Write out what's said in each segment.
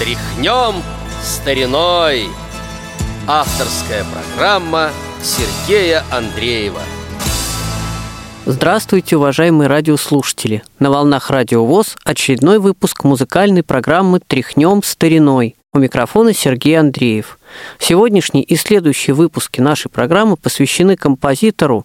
Тряхнем стариной Авторская программа Сергея Андреева Здравствуйте, уважаемые радиослушатели! На волнах Радио ВОЗ очередной выпуск музыкальной программы «Тряхнем стариной». У микрофона Сергей Андреев. Сегодняшний и следующие выпуски нашей программы посвящены композитору,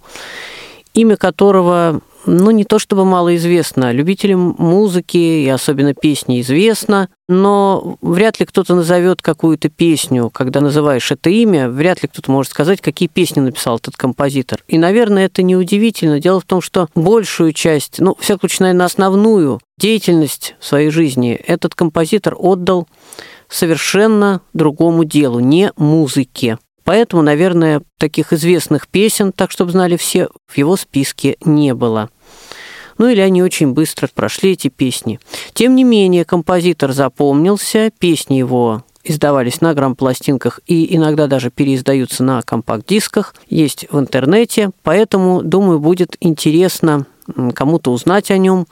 имя которого ну, не то чтобы малоизвестно. Любителям музыки и особенно песни известно, но вряд ли кто-то назовет какую-то песню, когда называешь это имя, вряд ли кто-то может сказать, какие песни написал этот композитор. И, наверное, это неудивительно. Дело в том, что большую часть, ну, всякую случае, наверное, основную деятельность своей жизни этот композитор отдал совершенно другому делу, не музыке. Поэтому, наверное, таких известных песен, так чтобы знали все, в его списке не было. Ну или они очень быстро прошли эти песни. Тем не менее, композитор запомнился, песни его издавались на грамм-пластинках и иногда даже переиздаются на компакт-дисках, есть в интернете, поэтому, думаю, будет интересно кому-то узнать о нем,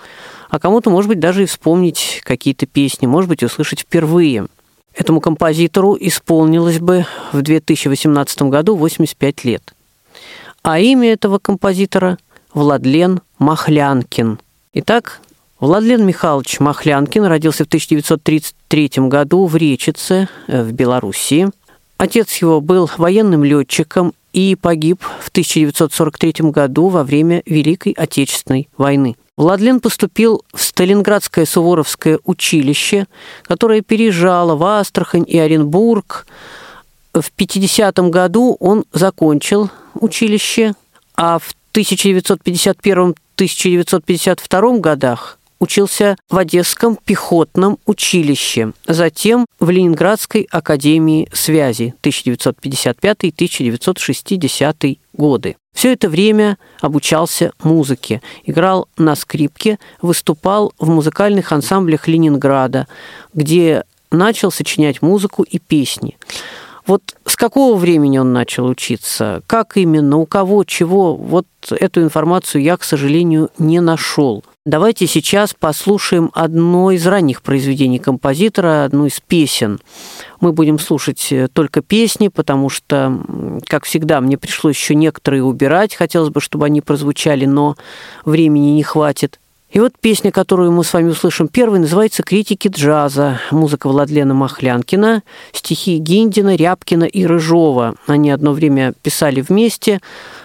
а кому-то, может быть, даже и вспомнить какие-то песни, может быть, услышать впервые. Этому композитору исполнилось бы в 2018 году 85 лет. А имя этого композитора – Владлен Махлянкин. Итак, Владлен Михайлович Махлянкин родился в 1933 году в Речице, э, в Белоруссии. Отец его был военным летчиком и погиб в 1943 году во время Великой Отечественной войны. Владлен поступил в Сталинградское Суворовское училище, которое переезжало в Астрахань и Оренбург. В 50 году он закончил училище, а в 1951-1952 годах учился в Одесском пехотном училище, затем в Ленинградской академии связи 1955-1960 годы. Все это время обучался музыке, играл на скрипке, выступал в музыкальных ансамблях Ленинграда, где начал сочинять музыку и песни. Вот с какого времени он начал учиться, как именно, у кого, чего, вот эту информацию я, к сожалению, не нашел. Давайте сейчас послушаем одно из ранних произведений композитора, одну из песен. Мы будем слушать э, только песни, потому что, как всегда, мне пришлось еще некоторые убирать. Хотелось бы, чтобы они прозвучали, но времени не хватит. И вот песня, которую мы с вами услышим первой, называется «Критики джаза». Музыка Владлена Махлянкина, стихи Гиндина, Рябкина и Рыжова. Они одно время писали вместе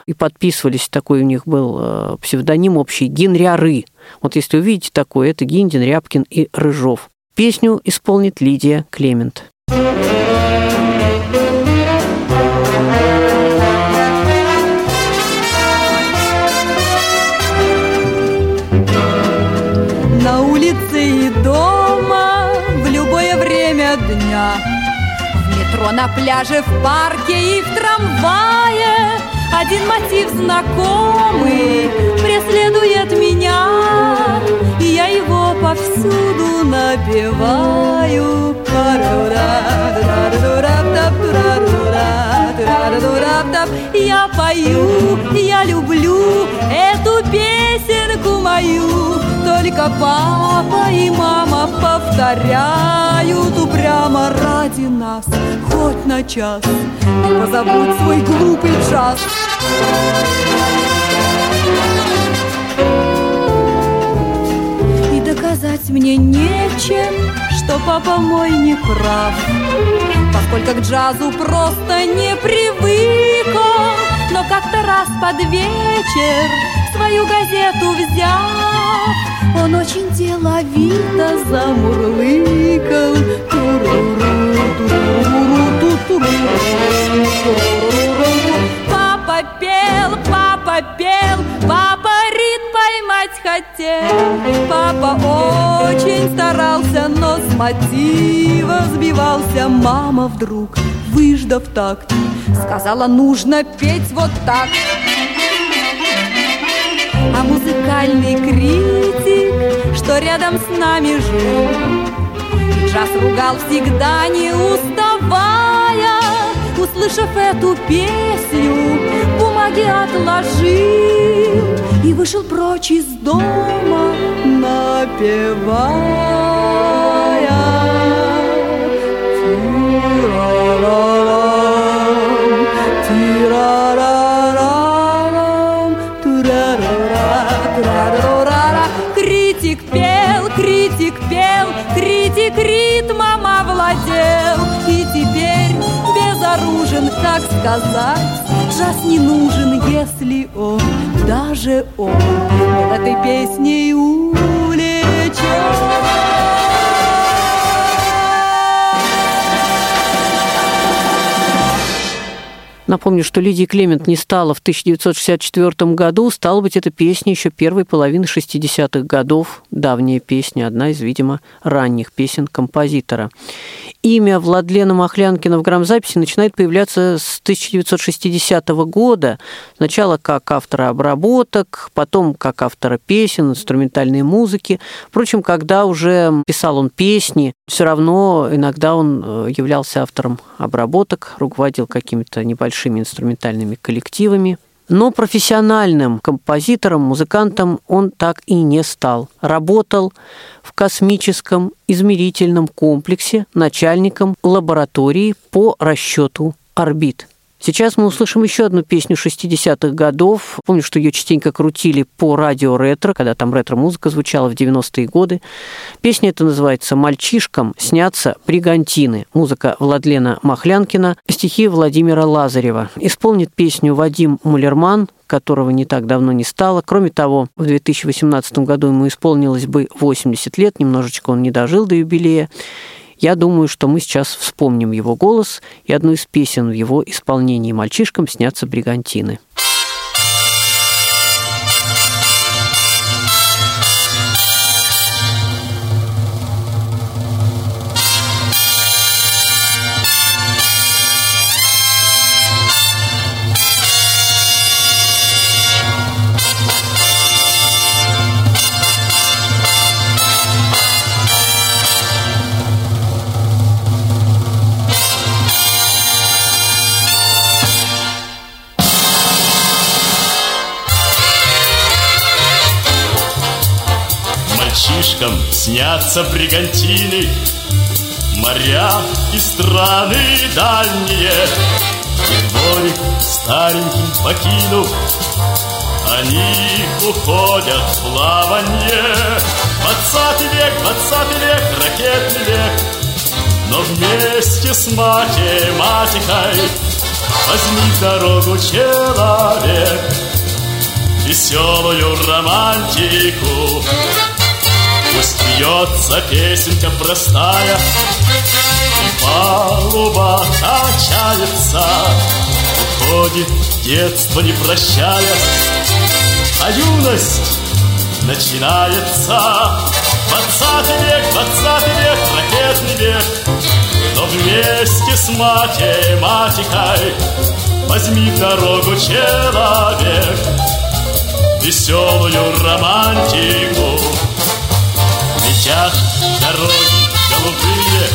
и подписывались. Такой у них был э, псевдоним общий «Гинряры». Вот если увидите такое, это Гиндин, Рябкин и Рыжов. Песню исполнит Лидия Клемент. метро, на пляже, в парке и в трамвае. Один мотив знакомый преследует меня И я его повсюду напеваю Я пою, я люблю эту песенку мою только папа и мама повторяют упрямо ради нас. Хоть на час и позабудь свой глупый час И доказать мне нечем, что папа мой не прав Поскольку к джазу просто не привык Но как-то раз под вечер свою газету взял. Он очень деловито замурлыкал. Папа пел, папа пел, папа рит поймать хотел. Папа очень старался, но с мотива сбивался. Мама вдруг, выждав такт, сказала, нужно петь вот так а музыкальный критик, что рядом с нами жил. Джаз ругал всегда не уставая, Услышав эту песню, бумаги отложил И вышел прочь из дома, напевая критик пел, критик пел, критик ритмом овладел. И теперь безоружен, так сказать, джаз не нужен, если он, даже он, этой песней увлечен. Напомню, что Лидия Клемент не стала в 1964 году. Стала быть, эта песня еще первой половины 60-х годов. Давняя песня, одна из, видимо, ранних песен композитора. Имя Владлена Махлянкина в грамзаписи начинает появляться с 1960 года. Сначала как автора обработок, потом как автора песен, инструментальной музыки. Впрочем, когда уже писал он песни, все равно иногда он э, являлся автором обработок, руководил какими-то небольшими большими инструментальными коллективами. Но профессиональным композитором, музыкантом он так и не стал. Работал в космическом измерительном комплексе начальником лаборатории по расчету орбит. Сейчас мы услышим еще одну песню 60-х годов. Помню, что ее частенько крутили по радио ретро, когда там ретро-музыка звучала в 90-е годы. Песня эта называется «Мальчишкам снятся бригантины». Музыка Владлена Махлянкина, стихи Владимира Лазарева. Исполнит песню Вадим Мулерман, которого не так давно не стало. Кроме того, в 2018 году ему исполнилось бы 80 лет, немножечко он не дожил до юбилея. Я думаю, что мы сейчас вспомним его голос и одну из песен в его исполнении «Мальчишкам снятся бригантины». Мальчишкам снятся бригантины, Моря и страны дальние. И дворик старенький покинув, Они уходят в плаванье. Двадцатый век, двадцатый век, ракетный век, Но вместе с математикой Возьми дорогу человек, Веселую романтику Пусть бьется песенка простая И палуба качается Уходит детство не прощаясь А юность начинается. Двадцатый век, двадцатый век, ракетный век Но вместе с математикой Возьми дорогу человек. Веселую романтику Летят дороги голубые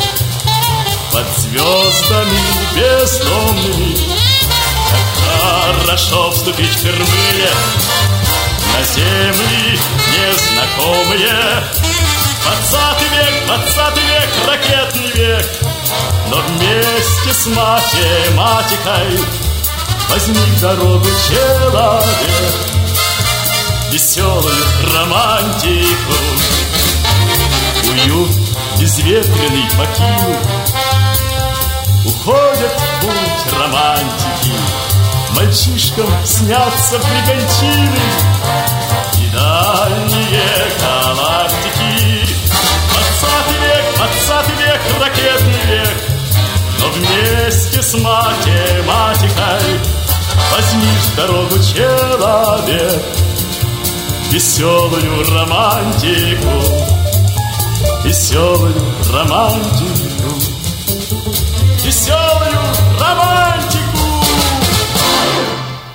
Под звездами бездомными. Как хорошо вступить впервые На земли незнакомые. Двадцатый век, двадцатый век, ракетный век. Но вместе с математикой Возьми дорогу человек. Веселую романтику уют безветренный покинул Уходят в путь романтики Мальчишкам снятся бригантины И дальние галактики. Двадцатый век, двадцатый век, ракетный век Но вместе с математикой Возьмишь дорогу человек Веселую романтику веселую романтику, веселую романтику.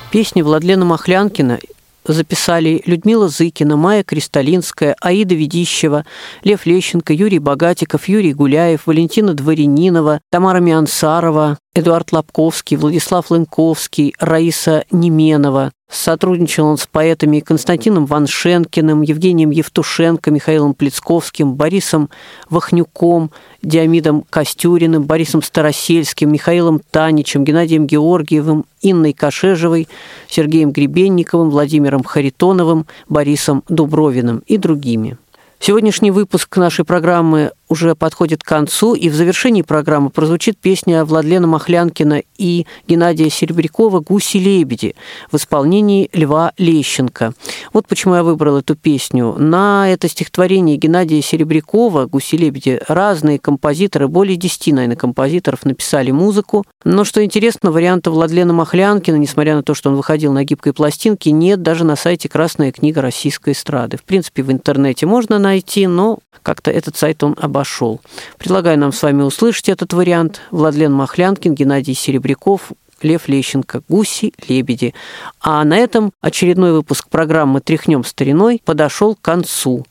Песни Владлена Махлянкина записали Людмила Зыкина, Майя Кристалинская, Аида Ведищева, Лев Лещенко, Юрий Богатиков, Юрий Гуляев, Валентина Дворянинова, Тамара Миансарова, Эдуард Лобковский, Владислав Лынковский, Раиса Неменова. Сотрудничал он с поэтами Константином Ваншенкиным, Евгением Евтушенко, Михаилом Плецковским, Борисом Вахнюком, Диамидом Костюриным, Борисом Старосельским, Михаилом Таничем, Геннадием Георгиевым, Инной Кашежевой, Сергеем Гребенниковым, Владимиром Харитоновым, Борисом Дубровиным и другими. Сегодняшний выпуск нашей программы уже подходит к концу, и в завершении программы прозвучит песня Владлена Махлянкина и Геннадия Серебрякова «Гуси-лебеди» в исполнении Льва Лещенко. Вот почему я выбрал эту песню. На это стихотворение Геннадия Серебрякова «Гуси-лебеди» разные композиторы, более десяти, наверное, композиторов написали музыку. Но, что интересно, варианта Владлена Махлянкина, несмотря на то, что он выходил на гибкой пластинке, нет даже на сайте «Красная книга российской эстрады». В принципе, в интернете можно найти, но как-то этот сайт он обошел обошел. Предлагаю нам с вами услышать этот вариант. Владлен Махлянкин, Геннадий Серебряков, Лев Лещенко, «Гуси, лебеди». А на этом очередной выпуск программы «Тряхнем стариной» подошел к концу.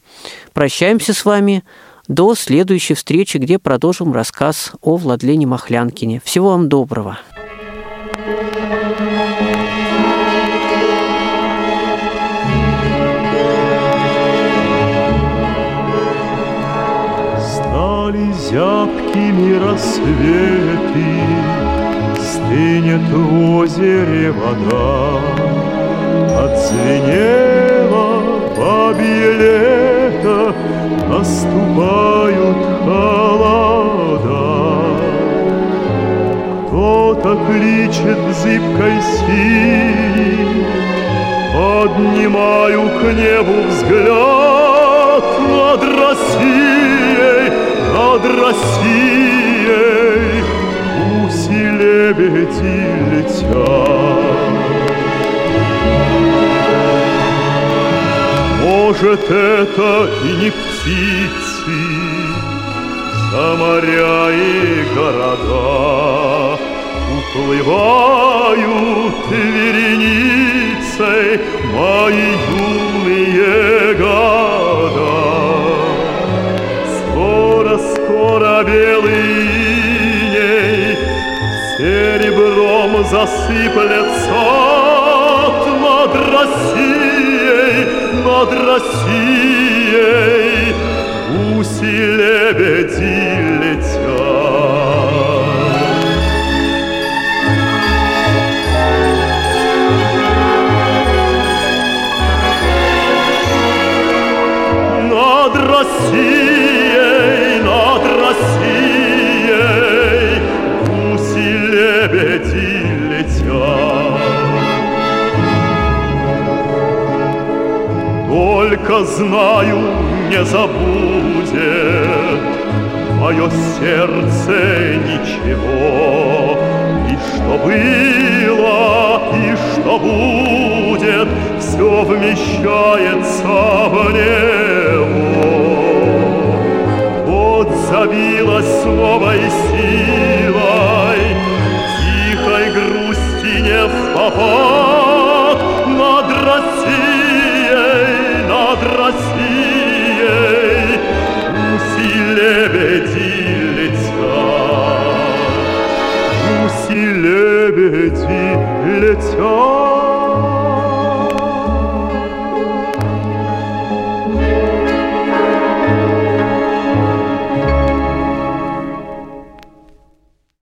Прощаемся с вами до следующей встречи, где продолжим рассказ о Владлене Махлянкине. Всего вам доброго. Зябкими рассветы Стынет в озере вода. Отзвенело бабье лето Наступают холода. Кто-то кличет зыбкой синей Поднимаю к небу взгляд над Россией над Россией гуси лебеди летят. Может, это и не птицы, За моря и города Уплывают вереницей Мои юные белый Серебром засыплется над Россией, над Россией Гуси лебеди летят. Только знаю, не забудет. Мое сердце ничего, И что было, и что будет, Все вмещается в него забилась новой силой, Тихой грусти не в попад лебеди летят.